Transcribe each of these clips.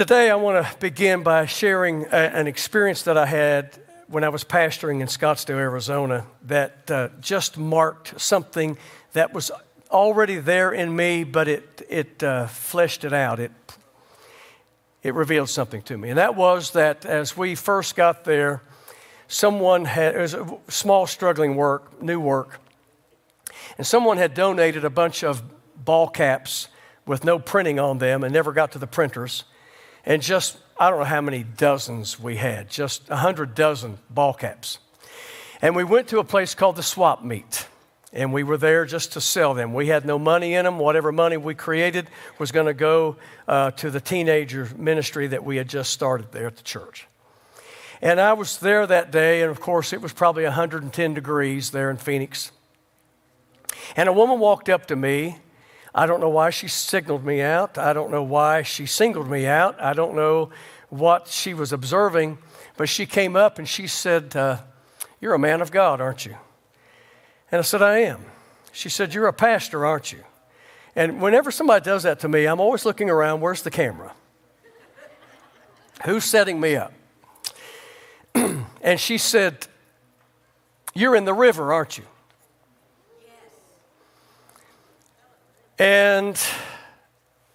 Today, I want to begin by sharing a, an experience that I had when I was pastoring in Scottsdale, Arizona, that uh, just marked something that was already there in me, but it, it uh, fleshed it out. It, it revealed something to me. And that was that as we first got there, someone had, it was a small, struggling work, new work, and someone had donated a bunch of ball caps with no printing on them and never got to the printers and just, I don't know how many dozens we had, just a hundred dozen ball caps. And we went to a place called the Swap Meet. And we were there just to sell them. We had no money in them. Whatever money we created was going to go uh, to the teenager ministry that we had just started there at the church. And I was there that day, and of course, it was probably 110 degrees there in Phoenix. And a woman walked up to me I don't know why she signaled me out. I don't know why she singled me out. I don't know what she was observing, but she came up and she said, uh, You're a man of God, aren't you? And I said, I am. She said, You're a pastor, aren't you? And whenever somebody does that to me, I'm always looking around, where's the camera? Who's setting me up? and she said, You're in the river, aren't you? And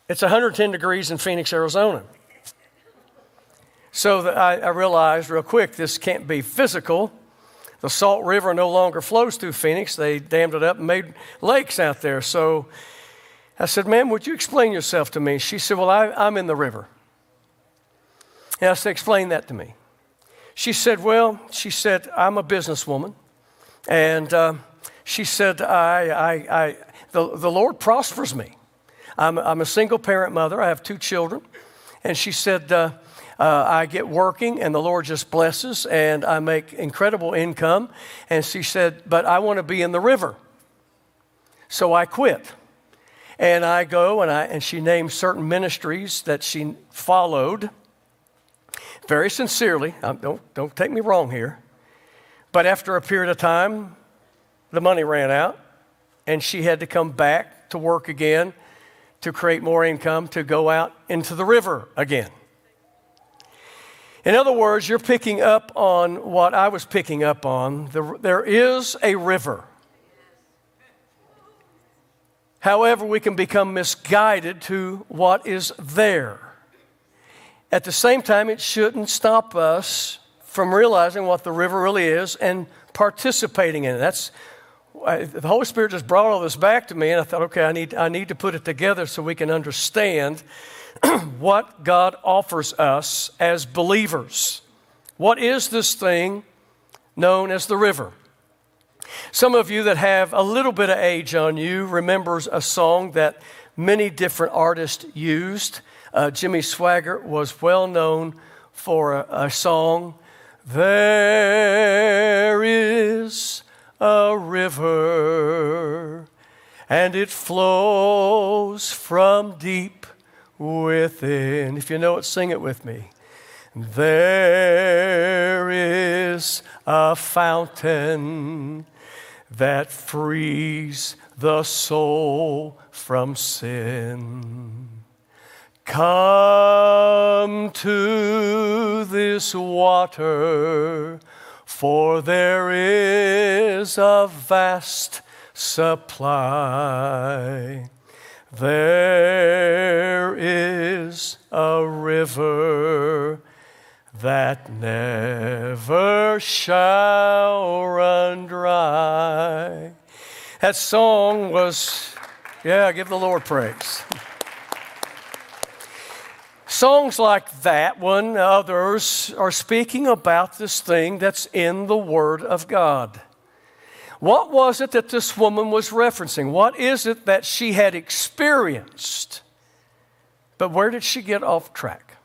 it's 110 degrees in Phoenix, Arizona. So I, I realized real quick this can't be physical. The Salt River no longer flows through Phoenix. They dammed it up and made lakes out there. So I said, Ma'am, would you explain yourself to me? She said, Well, I, am in the river. And I said, Explain that to me. She said, Well, she said, I'm a businesswoman. And uh, she said, I, I, I, the, the Lord prospers me. I'm, I'm a single parent mother, I have two children. And she said, uh, uh, I get working and the Lord just blesses and I make incredible income. And she said, But I want to be in the river. So I quit. And I go and, I, and she named certain ministries that she followed very sincerely. Um, don't, don't take me wrong here. But after a period of time, the money ran out and she had to come back to work again to create more income to go out into the river again. In other words, you're picking up on what I was picking up on. there is a river. However, we can become misguided to what is there. At the same time, it shouldn't stop us from realizing what the river really is and participating in it. That's the Holy Spirit just brought all this back to me, and I thought, okay, I need, I need to put it together so we can understand what God offers us as believers. What is this thing known as the river? Some of you that have a little bit of age on you remembers a song that many different artists used. Uh, Jimmy Swaggart was well known for a, a song, There is a river, and it flows from deep within. If you know it, sing it with me. There is a fountain that frees the soul from sin. Come to this water for there is a vast supply. There is a river that never shall run dry. That song was, yeah, give the Lord praise. Songs like that one, others, are speaking about this thing that's in the Word of God. What was it that this woman was referencing? What is it that she had experienced? But where did she get off track?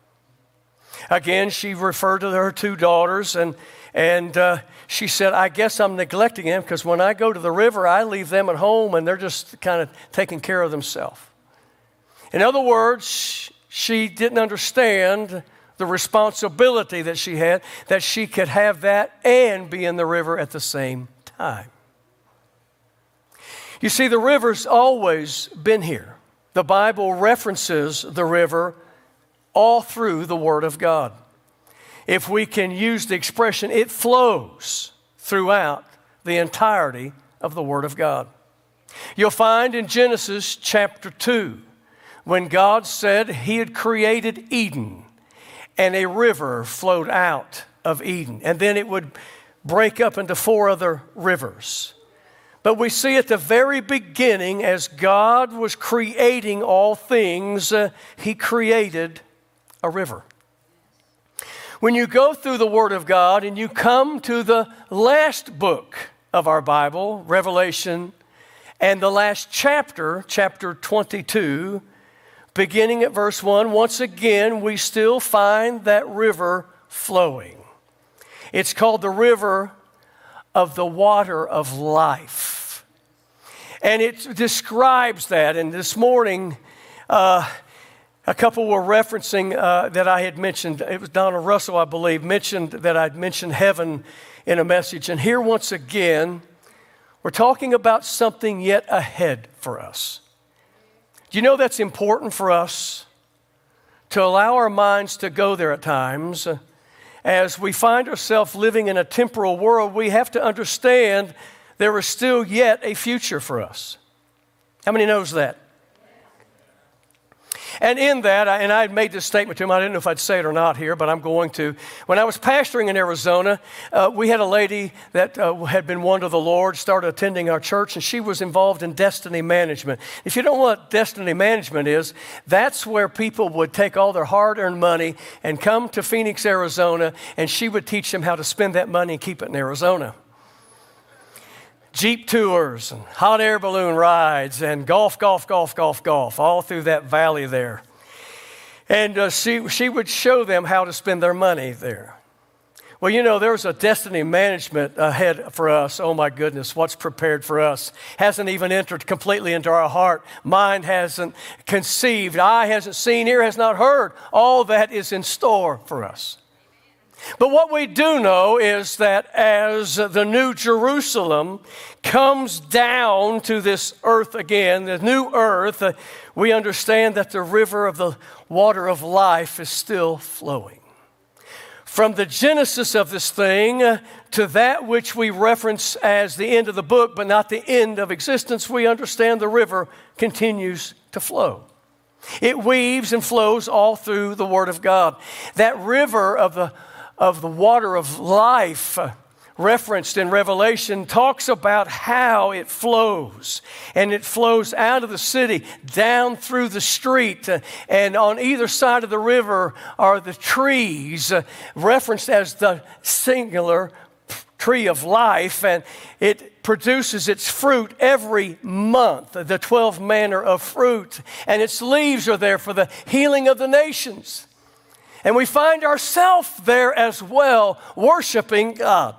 Again, she referred to her two daughters and, and uh, she said, I guess I'm neglecting them because when I go to the river, I leave them at home and they're just kind of taking care of themselves. In other words, she didn't understand the responsibility that she had, that she could have that and be in the river at the same time. You see, the river's always been here. The Bible references the river all through the Word of God. If we can use the expression, it flows throughout the entirety of the Word of God. You'll find in Genesis chapter 2, when God said He had created Eden and a river flowed out of Eden, and then it would break up into four other rivers. But we see at the very beginning, as God was creating all things, uh, He created a river. When you go through the Word of God and you come to the last book of our Bible, Revelation, and the last chapter, chapter 22, beginning at verse 1, once again, we still find that river flowing. It's called the river of the water of life. And it describes that. And this morning, uh, a couple were referencing uh, that I had mentioned, it was Donna Russell, I believe, mentioned that I'd mentioned heaven in a message. And here, once again, we're talking about something yet ahead for us. Do you know that's important for us to allow our minds to go there at times? As we find ourselves living in a temporal world, we have to understand there is still yet a future for us. How many knows that? And in that, and I had made this statement to him, I didn't know if I'd say it or not here, but I'm going to. When I was pastoring in Arizona, uh, we had a lady that uh, had been won to the Lord, started attending our church, and she was involved in destiny management. If you don't know what destiny management is, that's where people would take all their hard earned money and come to Phoenix, Arizona, and she would teach them how to spend that money and keep it in Arizona. Jeep tours and hot air balloon rides and golf, golf, golf, golf, golf, all through that valley there. And uh, she, she would show them how to spend their money there. Well, you know, there's a destiny management ahead for us. Oh my goodness, what's prepared for us hasn't even entered completely into our heart. Mind hasn't conceived, eye hasn't seen, ear has not heard. All that is in store for us. But what we do know is that as the new Jerusalem comes down to this earth again, the new earth, we understand that the river of the water of life is still flowing. From the genesis of this thing to that which we reference as the end of the book, but not the end of existence, we understand the river continues to flow. It weaves and flows all through the Word of God. That river of the of the water of life uh, referenced in Revelation talks about how it flows. And it flows out of the city, down through the street. Uh, and on either side of the river are the trees, uh, referenced as the singular tree of life. And it produces its fruit every month, the 12 manner of fruit. And its leaves are there for the healing of the nations. And we find ourselves there as well, worshiping God.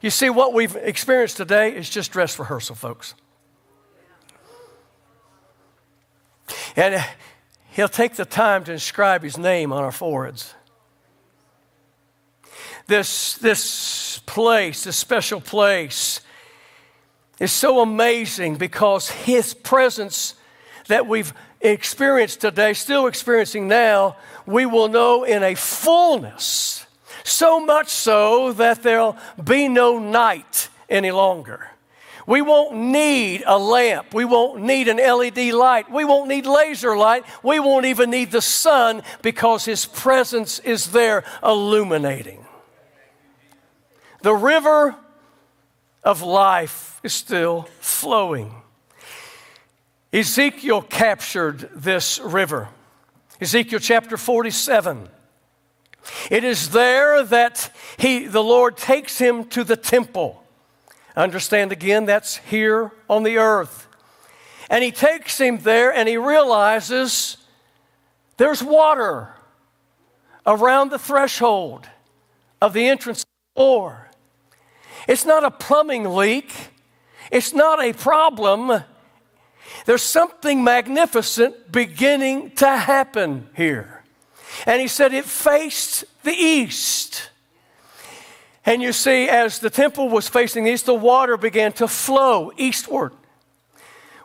You see, what we've experienced today is just dress rehearsal, folks. And He'll take the time to inscribe His name on our foreheads. This, this place, this special place, is so amazing because His presence that we've experienced today, still experiencing now, we will know in a fullness. So much so that there'll be no night any longer. We won't need a lamp. We won't need an LED light. We won't need laser light. We won't even need the sun because His presence is there illuminating. The river of life is still flowing. Ezekiel captured this river. Ezekiel chapter 47. It is there that he, the Lord takes him to the temple. Understand again, that's here on the earth. And he takes him there and he realizes there's water around the threshold of the entrance door. It's not a plumbing leak, it's not a problem. There's something magnificent beginning to happen here. And he said it faced the east. And you see, as the temple was facing east, the water began to flow eastward.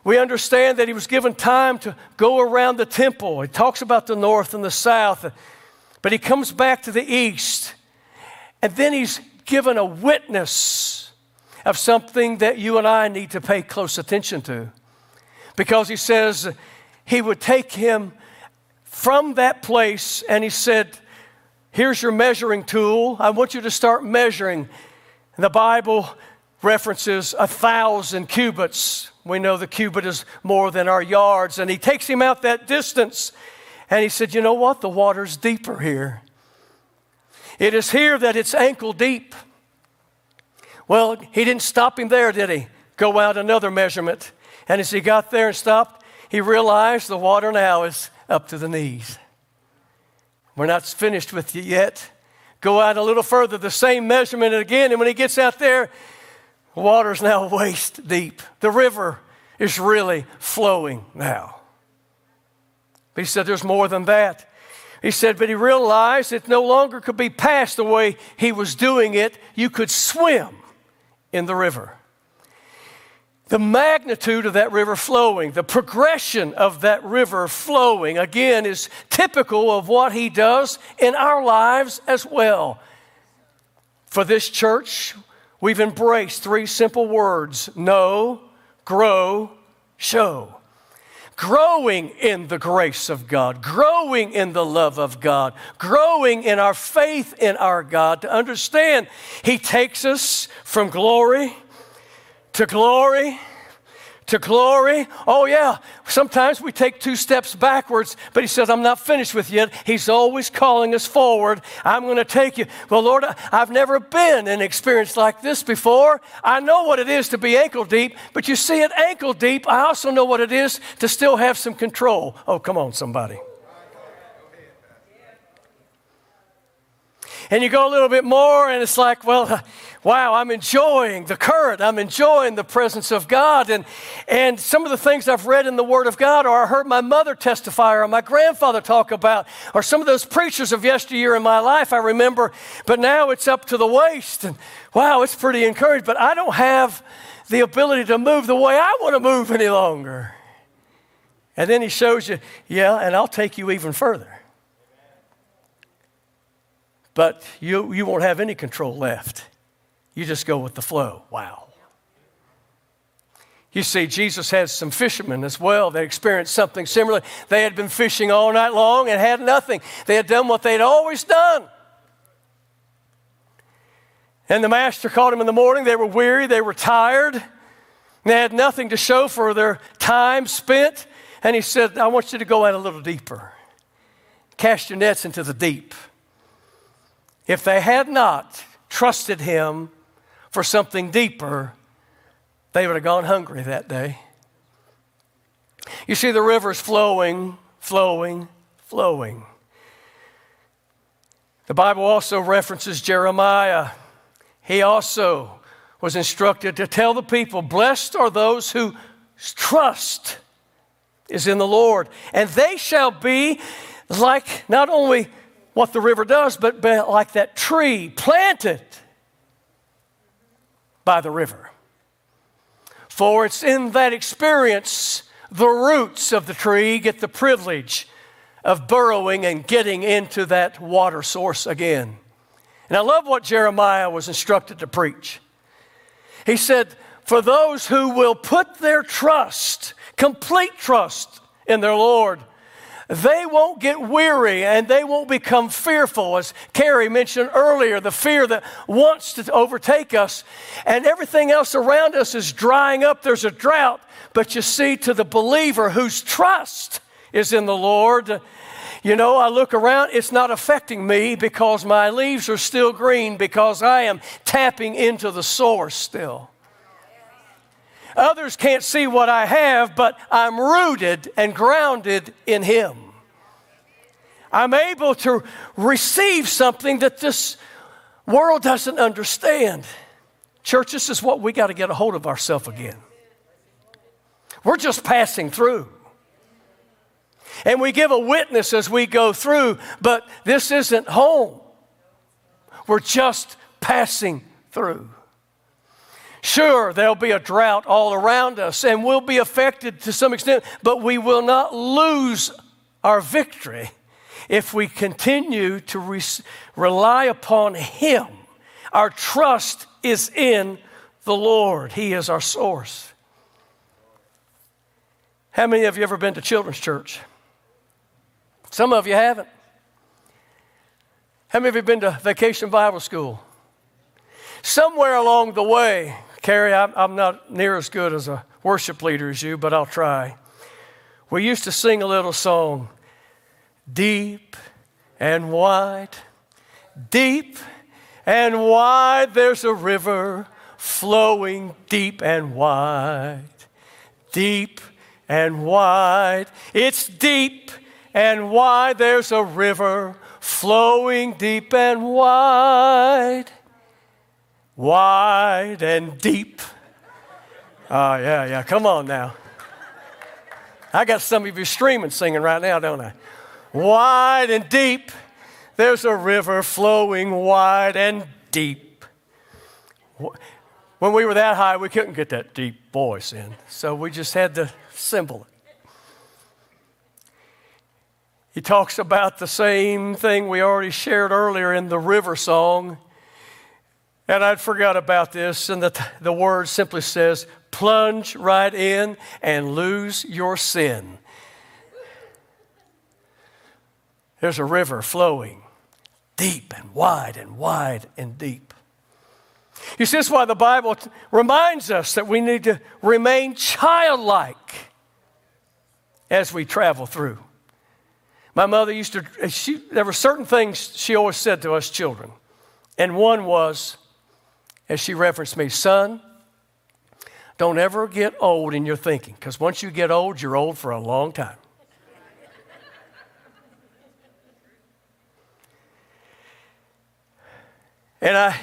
we understand that he was given time to go around the temple. He talks about the north and the south, but he comes back to the east. And then he's given a witness of something that you and I need to pay close attention to. Because he says he would take him from that place and he said, Here's your measuring tool. I want you to start measuring. the Bible references a thousand cubits. We know the cubit is more than our yards. And he takes him out that distance and he said, You know what? The water's deeper here. It is here that it's ankle deep. Well, he didn't stop him there, did he? Go out another measurement. And as he got there and stopped, he realized the water now is up to the knees. We're not finished with you yet. Go out a little further, the same measurement again. And when he gets out there, the water is now waist deep. The river is really flowing now. But he said there's more than that. He said, but he realized it no longer could be passed the way he was doing it. You could swim in the river the magnitude of that river flowing, the progression of that river flowing, again, is typical of what he does in our lives as well. For this church, we've embraced three simple words know, grow, show. Growing in the grace of God, growing in the love of God, growing in our faith in our God to understand He takes us from glory to glory to glory. Oh, yeah, sometimes we take two steps backwards, but He says, I'm not finished with you. He's always calling us forward. I'm going to take you. Well, Lord, I've never been in an experience like this before. I know what it is to be ankle deep, but you see, at ankle deep, I also know what it is to still have some control. Oh, come on, somebody. And you go a little bit more, and it's like, well, wow, I'm enjoying the current. I'm enjoying the presence of God. And, and some of the things I've read in the Word of God, or I heard my mother testify, or my grandfather talk about, or some of those preachers of yesteryear in my life, I remember, but now it's up to the waist. And wow, it's pretty encouraged, but I don't have the ability to move the way I want to move any longer. And then he shows you, yeah, and I'll take you even further but you, you won't have any control left. You just go with the flow. Wow. You see, Jesus had some fishermen as well that experienced something similar. They had been fishing all night long and had nothing. They had done what they'd always done. And the master called them in the morning. They were weary, they were tired, they had nothing to show for their time spent. And he said, I want you to go out a little deeper. Cast your nets into the deep. If they had not trusted him for something deeper, they would have gone hungry that day. You see, the river's flowing, flowing, flowing. The Bible also references Jeremiah. He also was instructed to tell the people, Blessed are those who trust is in the Lord, and they shall be like not only what the river does, but like that tree planted by the river. For it's in that experience the roots of the tree get the privilege of burrowing and getting into that water source again. And I love what Jeremiah was instructed to preach. He said, For those who will put their trust, complete trust in their Lord, they won't get weary and they won't become fearful. As Carrie mentioned earlier, the fear that wants to overtake us, and everything else around us is drying up. There's a drought. But you see, to the believer whose trust is in the Lord, you know, I look around, it's not affecting me because my leaves are still green because I am tapping into the source still. Others can't see what I have, but I'm rooted and grounded in Him. I'm able to receive something that this world doesn't understand. Church, this is what we got to get a hold of ourselves again. We're just passing through. And we give a witness as we go through, but this isn't home. We're just passing through. Sure, there'll be a drought all around us and we'll be affected to some extent, but we will not lose our victory if we continue to re- rely upon Him. Our trust is in the Lord, He is our source. How many of you ever been to children's church? Some of you haven't. How many of you been to vacation Bible school? Somewhere along the way, Carrie, I'm, not near as good as a worship leader as you, but I'll try. We used to sing a little song Deep and wide, deep and wide, there's a river flowing deep and wide. Deep and wide, it's deep and wide, there's a river flowing deep and wide. Wide and deep. Oh, yeah, yeah, come on now. I got some of you streaming singing right now, don't I? wide and deep. There's a river flowing wide and deep. When we were that high, we couldn't get that deep voice in, so we just had to symbol it. He talks about the same thing we already shared earlier in the river song. And I'd forgot about this, and the, the word simply says, plunge right in and lose your sin. There's a river flowing deep and wide and wide and deep. You see, that's why the Bible t- reminds us that we need to remain childlike as we travel through. My mother used to, she, there were certain things she always said to us children. And one was, as she referenced me, son, don't ever get old in your thinking, because once you get old, you're old for a long time. And I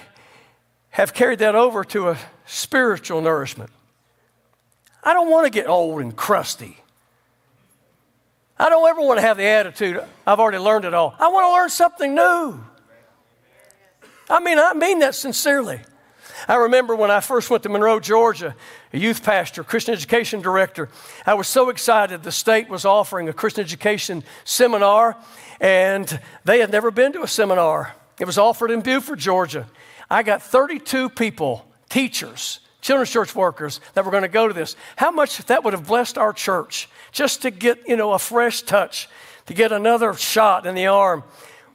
have carried that over to a spiritual nourishment. I don't want to get old and crusty. I don't ever want to have the attitude, I've already learned it all. I want to learn something new. I mean, I mean that sincerely. I remember when I first went to Monroe, Georgia, a youth pastor, Christian education director. I was so excited. The state was offering a Christian education seminar, and they had never been to a seminar. It was offered in Buford, Georgia. I got 32 people, teachers, children's church workers that were going to go to this. How much that would have blessed our church just to get, you know, a fresh touch, to get another shot in the arm.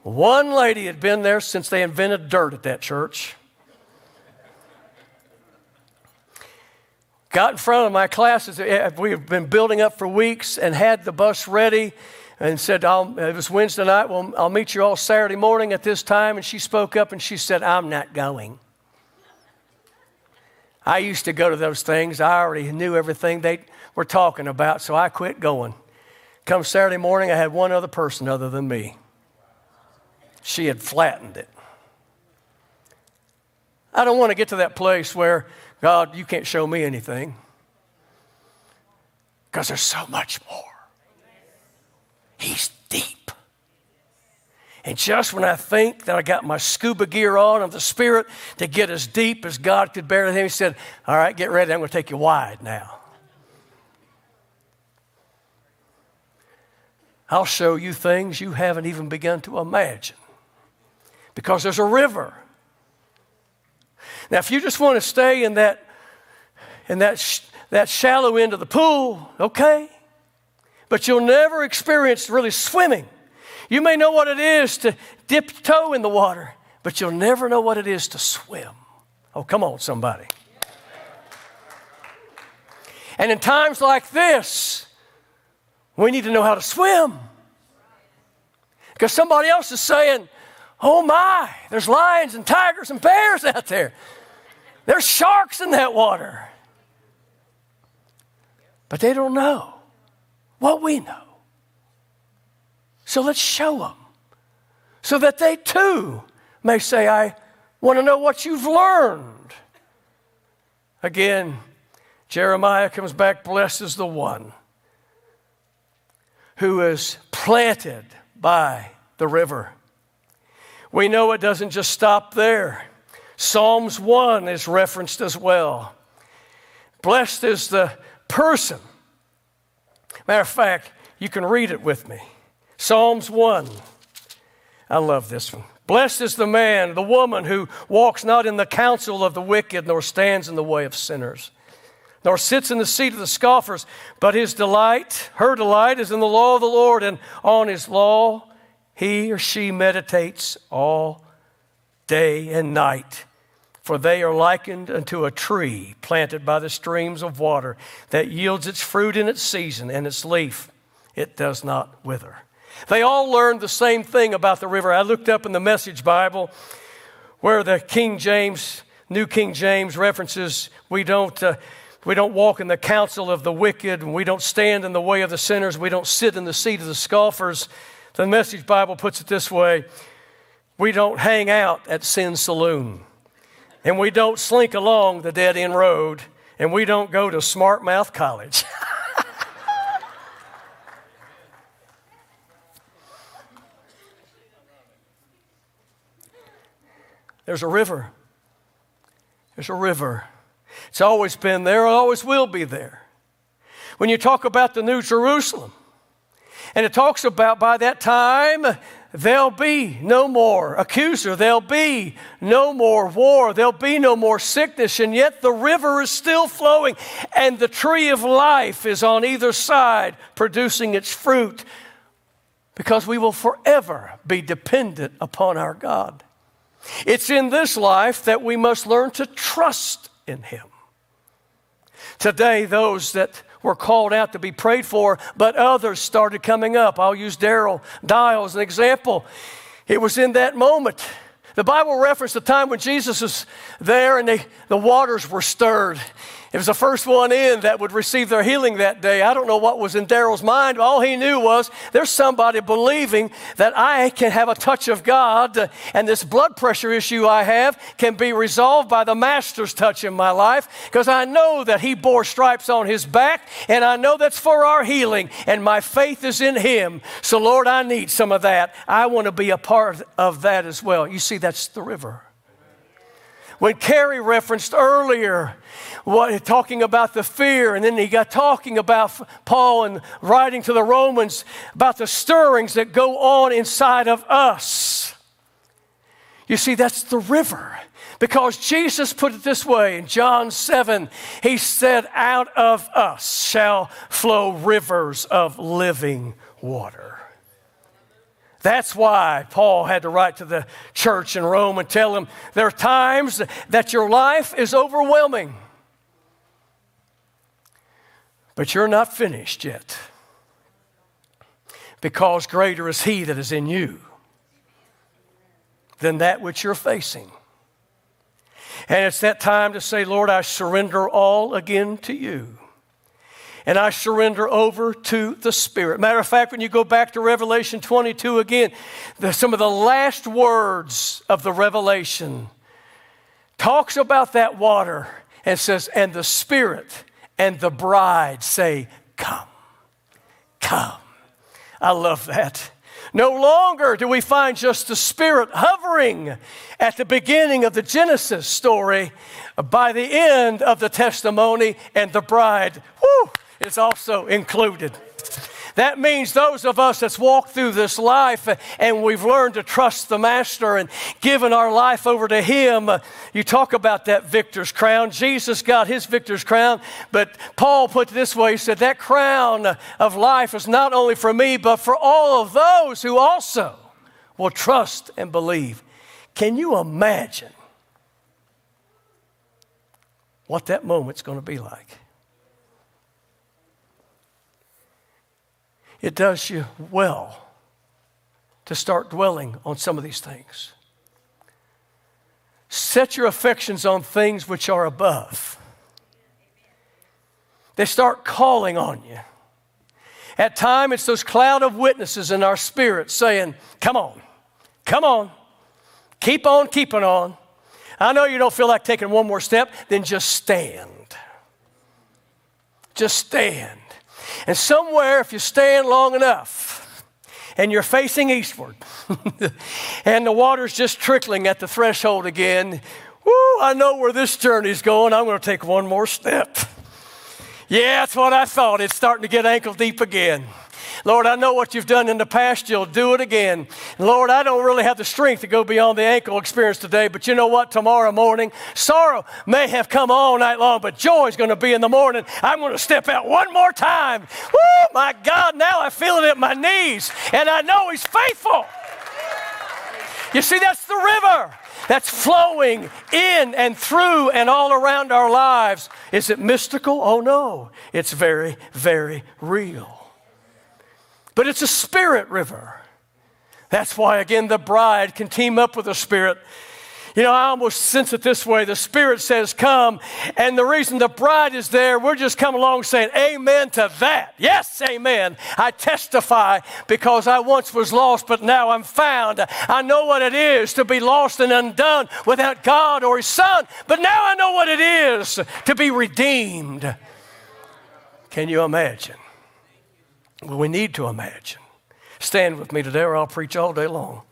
One lady had been there since they invented dirt at that church. Got in front of my classes. Eh, we have been building up for weeks and had the bus ready and said, it was Wednesday night, well, I'll meet you all Saturday morning at this time. And she spoke up and she said, I'm not going. I used to go to those things. I already knew everything they were talking about, so I quit going. Come Saturday morning, I had one other person other than me. She had flattened it. I don't want to get to that place where, God, you can't show me anything. Because there's so much more. He's deep. And just when I think that I got my scuba gear on of the Spirit to get as deep as God could bear with him, he said, All right, get ready. I'm going to take you wide now. I'll show you things you haven't even begun to imagine because there's a river. Now, if you just want to stay in that, in that, sh- that shallow end of the pool, okay but you'll never experience really swimming. You may know what it is to dip toe in the water, but you'll never know what it is to swim. Oh, come on, somebody. And in times like this, we need to know how to swim. Because somebody else is saying, Oh my, there's lions and tigers and bears out there. There's sharks in that water. But they don't know what we know. So let's show them so that they too may say, I want to know what you've learned. Again, Jeremiah comes back, blessed is the one who is planted by the river. We know it doesn't just stop there. Psalms 1 is referenced as well. Blessed is the person. Matter of fact, you can read it with me. Psalms 1. I love this one. Blessed is the man, the woman who walks not in the counsel of the wicked, nor stands in the way of sinners, nor sits in the seat of the scoffers, but his delight, her delight, is in the law of the Lord, and on his law he or she meditates all day and night. For they are likened unto a tree planted by the streams of water that yields its fruit in its season, and its leaf it does not wither. They all learned the same thing about the river. I looked up in the Message Bible where the King James, New King James references, we don't. Uh, we don't walk in the counsel of the wicked, we don't stand in the way of the sinners, we don't sit in the seat of the scoffers. The Message Bible puts it this way we don't hang out at Sin Saloon, and we don't slink along the dead end road, and we don't go to Smart Mouth College. There's a river. There's a river. It's always been there, always will be there. When you talk about the New Jerusalem, and it talks about by that time, there'll be no more accuser, there'll be no more war, there'll be no more sickness, and yet the river is still flowing, and the tree of life is on either side producing its fruit because we will forever be dependent upon our God. It's in this life that we must learn to trust in Him. Today, those that were called out to be prayed for, but others started coming up. I'll use Daryl Dial as an example. It was in that moment. The Bible referenced the time when Jesus was there and they, the waters were stirred. It was the first one in that would receive their healing that day. I don't know what was in Daryl's mind. All he knew was there's somebody believing that I can have a touch of God uh, and this blood pressure issue I have can be resolved by the Master's touch in my life because I know that he bore stripes on his back and I know that's for our healing and my faith is in him. So, Lord, I need some of that. I want to be a part of that as well. You see, that's the river. When Carrie referenced earlier, what, talking about the fear, and then he got talking about Paul and writing to the Romans about the stirrings that go on inside of us. You see, that's the river. Because Jesus put it this way in John 7, he said, Out of us shall flow rivers of living water. That's why Paul had to write to the church in Rome and tell them there are times that your life is overwhelming, but you're not finished yet. Because greater is He that is in you than that which you're facing. And it's that time to say, Lord, I surrender all again to you and I surrender over to the Spirit. Matter of fact, when you go back to Revelation 22 again, the, some of the last words of the Revelation talks about that water and says, and the Spirit and the bride say, Come, come. I love that. No longer do we find just the Spirit hovering at the beginning of the Genesis story. By the end of the testimony and the bride, whoo, is also included. That means those of us that's walked through this life and we've learned to trust the Master and given our life over to Him. You talk about that victor's crown. Jesus got his victor's crown, but Paul put it this way He said, That crown of life is not only for me, but for all of those who also will trust and believe. Can you imagine what that moment's going to be like? It does you well to start dwelling on some of these things. Set your affections on things which are above. They start calling on you. At time, it's those cloud of witnesses in our spirit saying, Come on, come on, keep on keeping on. I know you don't feel like taking one more step, then just stand. Just stand. And somewhere, if you stand long enough and you're facing eastward and the water's just trickling at the threshold again, whoo, I know where this journey's going. I'm going to take one more step. Yeah, that's what I thought. It's starting to get ankle deep again. Lord, I know what you've done in the past. You'll do it again. Lord, I don't really have the strength to go beyond the ankle experience today, but you know what? Tomorrow morning, sorrow may have come all night long, but joy is going to be in the morning. I'm going to step out one more time. Woo, my God, now I feel it at my knees, and I know He's faithful. You see, that's the river that's flowing in and through and all around our lives. Is it mystical? Oh no, it's very, very real but it's a spirit river. That's why, again, the bride can team up with the spirit. You know, I almost sense it this way. The Spirit says, Come. And the reason the bride is there, we're just coming along saying, Amen to that. Yes, amen. I testify because I once was lost, but now I'm found. I know what it is to be lost and undone without God or His Son, but now I know what it is to be redeemed. Can you imagine? Well, we need to imagine. Stand with me today, or I'll preach all day long.